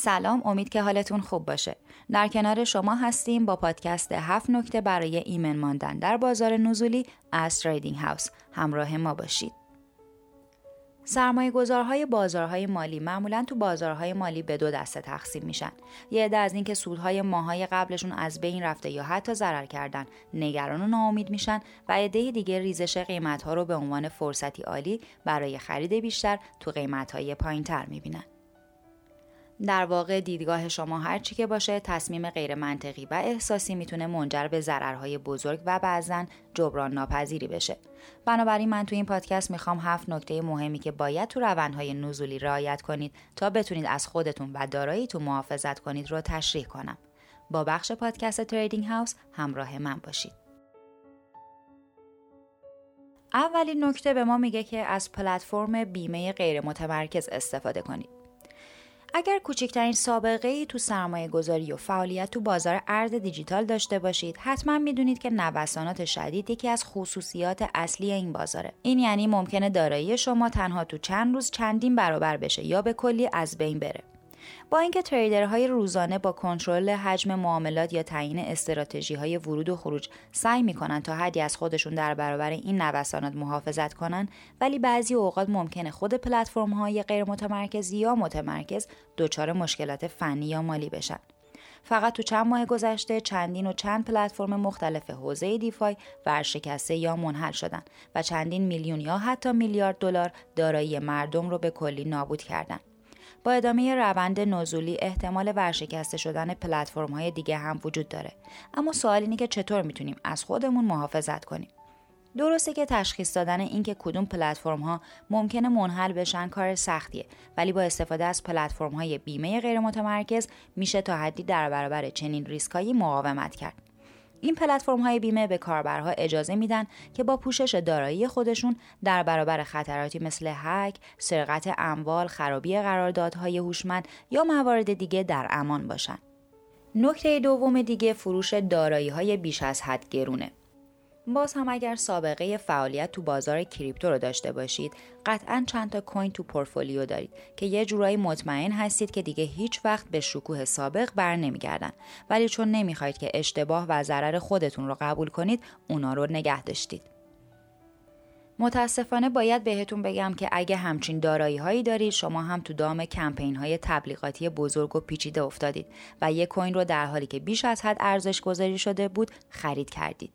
سلام امید که حالتون خوب باشه در کنار شما هستیم با پادکست هفت نکته برای ایمن ماندن در بازار نزولی از تریدینگ هاوس همراه ما باشید سرمایه گذارهای بازارهای مالی معمولا تو بازارهای مالی به دو دسته تقسیم میشن. یه عده از اینکه سودهای ماهای قبلشون از بین رفته یا حتی ضرر کردن نگران و ناامید میشن و عده دیگه ریزش قیمتها رو به عنوان فرصتی عالی برای خرید بیشتر تو قیمتهای پایینتر می‌بینن. در واقع دیدگاه شما هر چی که باشه تصمیم غیر منطقی و احساسی می‌تونه منجر به ضررهای بزرگ و بعضا جبران ناپذیری بشه. بنابراین من تو این پادکست می‌خوام هفت نکته مهمی که باید تو روندهای نزولی رعایت کنید تا بتونید از خودتون و داراییتون محافظت کنید رو تشریح کنم. با بخش پادکست تریدینگ هاوس همراه من باشید. اولین نکته به ما میگه که از پلتفرم بیمه غیر متمرکز استفاده کنید. اگر کوچکترین سابقه ای تو سرمایه گذاری و فعالیت تو بازار ارز دیجیتال داشته باشید حتما می‌دونید که نوسانات شدید یکی از خصوصیات اصلی این بازاره. این یعنی ممکنه دارایی شما تنها تو چند روز چندین برابر بشه یا به کلی از بین بره. با اینکه تریدرهای روزانه با کنترل حجم معاملات یا تعیین استراتژی های ورود و خروج سعی می‌کنن تا حدی از خودشون در برابر این نوسانات محافظت کنن ولی بعضی اوقات ممکنه خود پلتفرم های غیر متمرکز یا متمرکز دچار مشکلات فنی یا مالی بشن فقط تو چند ماه گذشته چندین و چند پلتفرم مختلف حوزه دیفای ورشکسته یا منحل شدن و چندین میلیون یا حتی میلیارد دلار دارایی مردم رو به کلی نابود کردند. با ادامه روند نزولی احتمال ورشکسته شدن پلتفرم های دیگه هم وجود داره. اما سوال اینه که چطور می‌تونیم از خودمون محافظت کنیم؟ درسته که تشخیص دادن اینکه کدوم پلتفرم ها ممکنه منحل بشن کار سختیه ولی با استفاده از پلتفرم های بیمه غیر متمرکز میشه تا حدی در برابر چنین ریسکایی مقاومت کرد. این پلتفرم های بیمه به کاربرها اجازه میدن که با پوشش دارایی خودشون در برابر خطراتی مثل هک، سرقت اموال، خرابی قراردادهای هوشمند یا موارد دیگه در امان باشن. نکته دوم دیگه فروش دارایی های بیش از حد گرونه. باز هم اگر سابقه فعالیت تو بازار کریپتو رو داشته باشید قطعا چند تا کوین تو پورتفولیو دارید که یه جورایی مطمئن هستید که دیگه هیچ وقت به شکوه سابق بر نمیگردن ولی چون نمی‌خواید که اشتباه و ضرر خودتون رو قبول کنید اونا رو نگه داشتید متاسفانه باید بهتون بگم که اگه همچین دارایی هایی دارید شما هم تو دام کمپین های تبلیغاتی بزرگ و پیچیده افتادید و یک کوین رو در حالی که بیش از حد ارزش گذاری شده بود خرید کردید.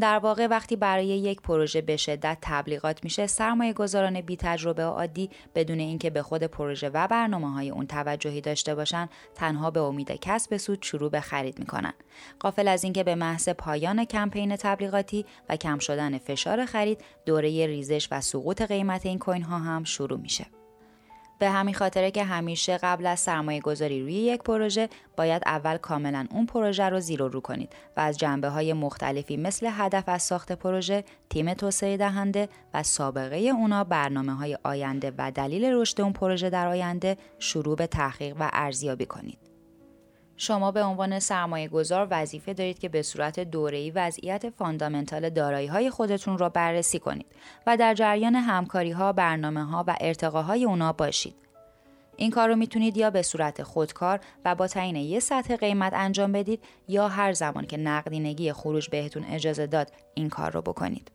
در واقع وقتی برای یک پروژه به شدت تبلیغات میشه سرمایه گذاران بی تجربه و عادی بدون اینکه به خود پروژه و برنامه های اون توجهی داشته باشن تنها به امید کسب سود شروع به خرید می‌کنن. قافل از اینکه به محض پایان کمپین تبلیغاتی و کم شدن فشار خرید دوره ریزش و سقوط قیمت این کوین ها هم شروع میشه. به همین خاطره که همیشه قبل از سرمایه گذاری روی یک پروژه باید اول کاملا اون پروژه رو زیر و رو کنید و از جنبه های مختلفی مثل هدف از ساخت پروژه، تیم توسعه دهنده و سابقه اونا برنامه های آینده و دلیل رشد اون پروژه در آینده شروع به تحقیق و ارزیابی کنید. شما به عنوان سرمایه گذار وظیفه دارید که به صورت دوره‌ای وضعیت فاندامنتال دارایی های خودتون را بررسی کنید و در جریان همکاری ها، برنامه ها و ارتقاهای اونا باشید. این کار رو می‌تونید یا به صورت خودکار و با تعیین یه سطح قیمت انجام بدید یا هر زمان که نقدینگی خروج بهتون اجازه داد این کار رو بکنید.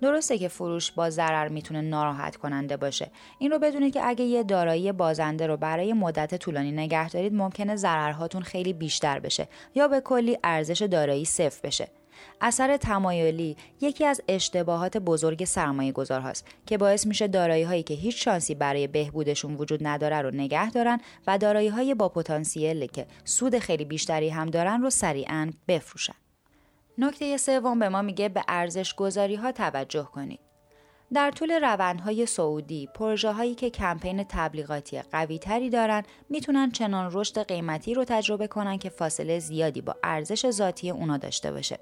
درسته که فروش با ضرر می‌تونه ناراحت کننده باشه این رو بدونید که اگه یه دارایی بازنده رو برای مدت طولانی نگه دارید ممکنه ضررهاتون خیلی بیشتر بشه یا به کلی ارزش دارایی صفر بشه اثر تمایلی یکی از اشتباهات بزرگ سرمایه گذار هاست که باعث میشه دارایی هایی که هیچ شانسی برای بهبودشون وجود نداره رو نگه دارن و دارایی های با پتانسیلی که سود خیلی بیشتری هم دارن رو سریعا بفروشن. نکته سوم به ما میگه به ارزش گذاری ها توجه کنید. در طول روندهای سعودی پروژه هایی که کمپین تبلیغاتی قوی تری دارن می‌تونن چنان رشد قیمتی رو تجربه کنن که فاصله زیادی با ارزش ذاتی اونا داشته باشه.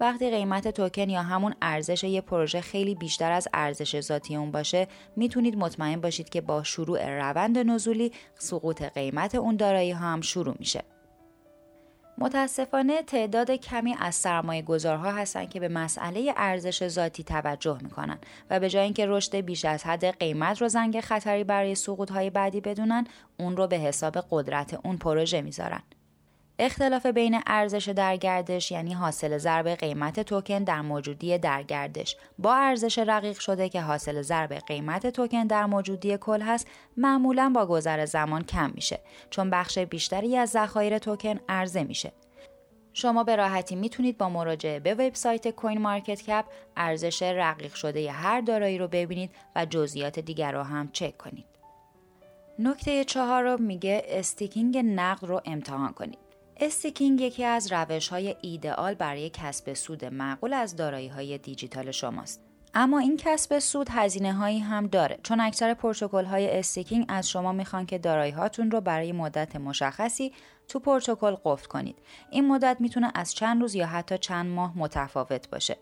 وقتی قیمت توکن یا همون ارزش یه پروژه خیلی بیشتر از ارزش ذاتی اون باشه می‌تونید مطمئن باشید که با شروع روند نزولی سقوط قیمت اون دارایی هم شروع میشه. متاسفانه تعداد کمی از سرمایه گذارها هستند که به مسئله ارزش ذاتی توجه می‌کنن و به جای اینکه رشد بیش از حد قیمت رو زنگ خطری برای سقوط بعدی بدونن اون رو به حساب قدرت اون پروژه می‌ذارن. اختلاف بین ارزش در گردش یعنی حاصل ضرب قیمت توکن در موجودی در گردش با ارزش رقیق شده که حاصل ضرب قیمت توکن در موجودی کل هست معمولا با گذر زمان کم میشه چون بخش بیشتری از ذخایر توکن عرضه میشه شما به راحتی می‌تونید با مراجعه به وبسایت CoinMarketCap ارزش رقیق شده هر دارایی رو ببینید و جزئیات دیگر رو هم چک کنید. نکته چهارم میگه staking نقد رو امتحان کنید. staking یکی از روش های ایدئال برای کسب سود معقول از دارایی های دیجیتال شماست. اما این کسب سود هزینه هایی هم داره چون اکثر پروتکل های استیکینگ از شما می‌خوان که دارایی هاتون رو برای مدت مشخصی تو پروتکل قفل کنید. این مدت می‌تونه از چند روز یا حتی چند ماه متفاوت باشه.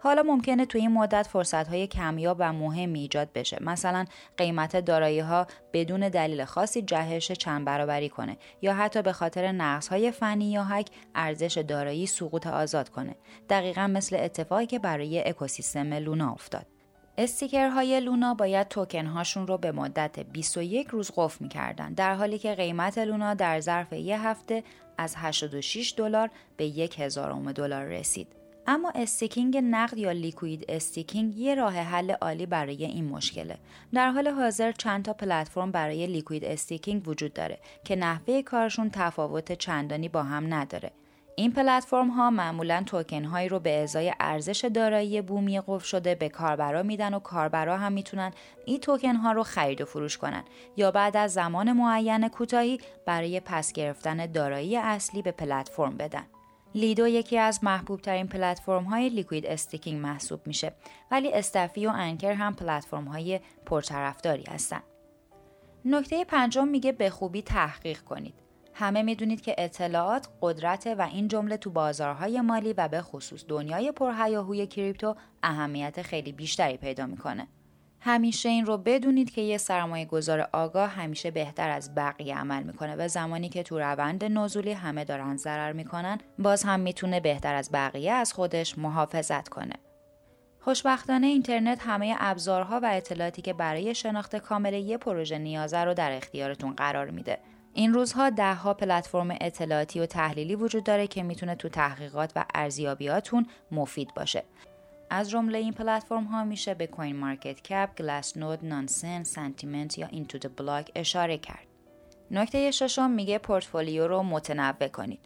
حالا ممکنه توی این مدت فرصت های کمیاب و مهمی ایجاد بشه. مثلا قیمت دارایی ها بدون دلیل خاصی جهش چند برابری کنه یا حتی به خاطر نقص های فنی یا هک ارزش دارایی سقوط آزاد کنه. دقیقا مثل اتفاقی که برای اکوسیستم Luna افتاد. staker های Luna باید توکن هاشون رو به مدت 21 روز قفل می‌کردن در حالی که قیمت Luna در ظرف یه هفته از 86 دلار به 1000 دلار رسید. اما staking نقد یا liquid staking یه راه حل عالی برای این مشکله. در حال حاضر چند تا پلتفرم برای liquid staking وجود داره که نحوه کارشون تفاوت چندانی با هم نداره. این پلتفرم ها معمولا توکن هایی رو به ازای ارزش دارایی بومی قفل شده به کاربرا میدن و کاربرا هم می‌تونن این توکن ها رو خرید و فروش کنن یا بعد از زمان معین کوتاهی برای پس گرفتن دارایی اصلی به پلتفرم بدن. Lido یکی از محبوب ترین پلتفرم های liquid staking محسوب میشه ولی StaFi و Ankr هم پلتفرم های پرطرفداری هستن. نکته پنجم میگه به خوبی تحقیق کنید. همه می‌دونید که اطلاعات قدرت و این جمله تو بازارهای مالی و به خصوص دنیای پرهیاهوی کریپتو اهمیت خیلی بیشتری پیدا می‌کنه. همیشه این رو بدونید که یه سرمایه گذار آگاه همیشه بهتر از بقیه عمل می‌کنه و زمانی که تو روند نزولی همه دارن ضرر می‌کنن باز هم می‌تونه بهتر از بقیه از خودش محافظت کنه. خوشبختانه اینترنت همه ابزارها و اطلاعاتی که برای شناخت کامل یه پروژه نیازه رو در اختیارتون قرار میده. این روزها دهها پلتفرم اطلاعاتی و تحلیلی وجود داره که می‌تونه تو تحقیقات و ارزیابیاتون مفید باشه. از جمله این پلتفرم ها میشه به CoinMarketCap، Glassnode، Nansen، Santiment یا IntoTheBlock اشاره کرد. نکته ششم میگه پورتفولیو رو متنوع کنید.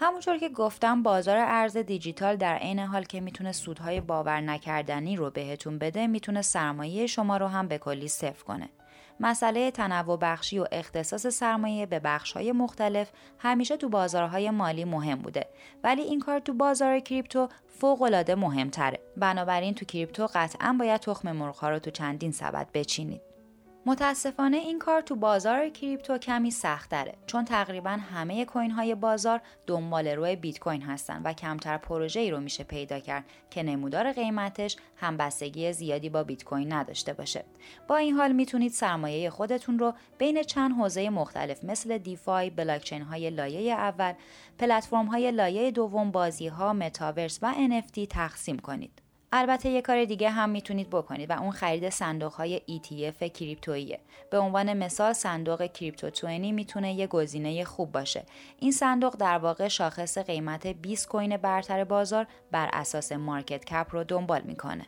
همونطور که گفتم بازار ارز دیجیتال در عین حال که می‌تونه سودهای باور نکردنی رو بهتون بده می‌تونه سرمایه شما رو هم به کلی صفر کنه. مسئله تنوع بخشی و اختصاص سرمایه به بخشهای مختلف همیشه تو بازارهای مالی مهم بوده. ولی این کار تو بازار کریپتو فوقالعاده مهمتره. بنابراین تو کریپتو قطعا باید تخم مرغها رو تو چندین سبد بچینید. متاسفانه این کار تو بازار کریپتو کمی سخت داره چون تقریبا همه کوین های بازار دنبال روی بیت کوین هستن و کمتر پروژه ای رو میشه پیدا کرد که نمودار قیمتش همبستگی زیادی با بیت کوین نداشته باشه. با این حال می‌تونید سرمایه خودتون رو بین چند حوزه مختلف مثل DeFi بلاکچین های لایه اول پلتفرم های لایه دوم بازی ها متاورس و NFT تقسیم کنید. البته یه کار دیگه هم می‌تونید بکنید و اون خرید صندوق های ETF کریپتوییه. به عنوان مثال صندوق Crypto 20 می‌تونه یه گزینه خوب باشه. این صندوق در واقع شاخص قیمت 20 coin برتر بازار بر اساس market cap رو دنبال می‌کنه.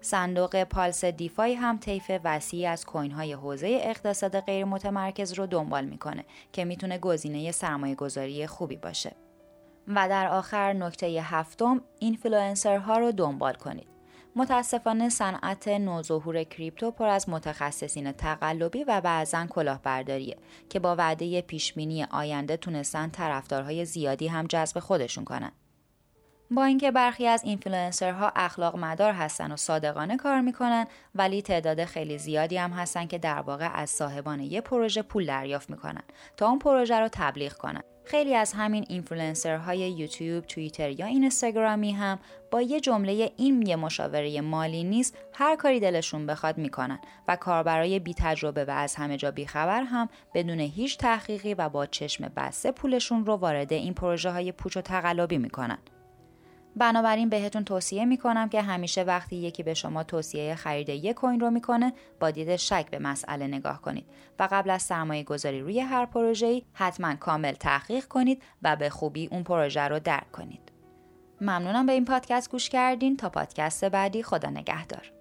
صندوق Pulse DeFi هم طیف وسیعی از coin های حوزه اقتصاد غیر متمرکز رو دنبال می‌کنه که می‌تونه گزینه سرمایه گذاری خوبی باشه. و در آخر نکته هفتم اینفلوئنسرها رو دنبال کنید. متاسفانه صنعت نوظهور کریپتو پر از متخصصین تقلبی و بعضا کلاهبرداریه که با وعده پیشبینی آینده تونستن طرفدارهای زیادی هم جذب خودشون کنن. با اینکه برخی از اینفلوئنسرها اخلاق مدار هستن و صادقانه کار می‌کنن ولی تعداد خیلی زیادی هم هستن که در واقع از صاحبان یه پروژه پول دریافت می‌کنن تا اون پروژه رو تبلیغ کنن خیلی از همین اینفلوئنسرهای یوتیوب، توییتر یا اینستاگرامی هم با یه جمله این یه مشاوره مالی نیست هر کاری دلشون بخواد می‌کنن و کاربرای بی تجربه و از همه جا بیخبر هم بدون هیچ تحقیقی و با چشم بسته پولشون رو وارد این پروژه های پوچ و تقلبی می‌کنن. بنابراین بهتون توصیه می‌کنم که همیشه وقتی یکی به شما توصیه خرید یک کوین رو می‌کنه با دید شک به مسئله نگاه کنید و قبل از سرمایه گذاری روی هر پروژه‌ای حتما کامل تحقیق کنید و به خوبی اون پروژه رو درک کنید. ممنونم به این پادکست گوش کردین تا پادکست بعدی خدا نگهدار.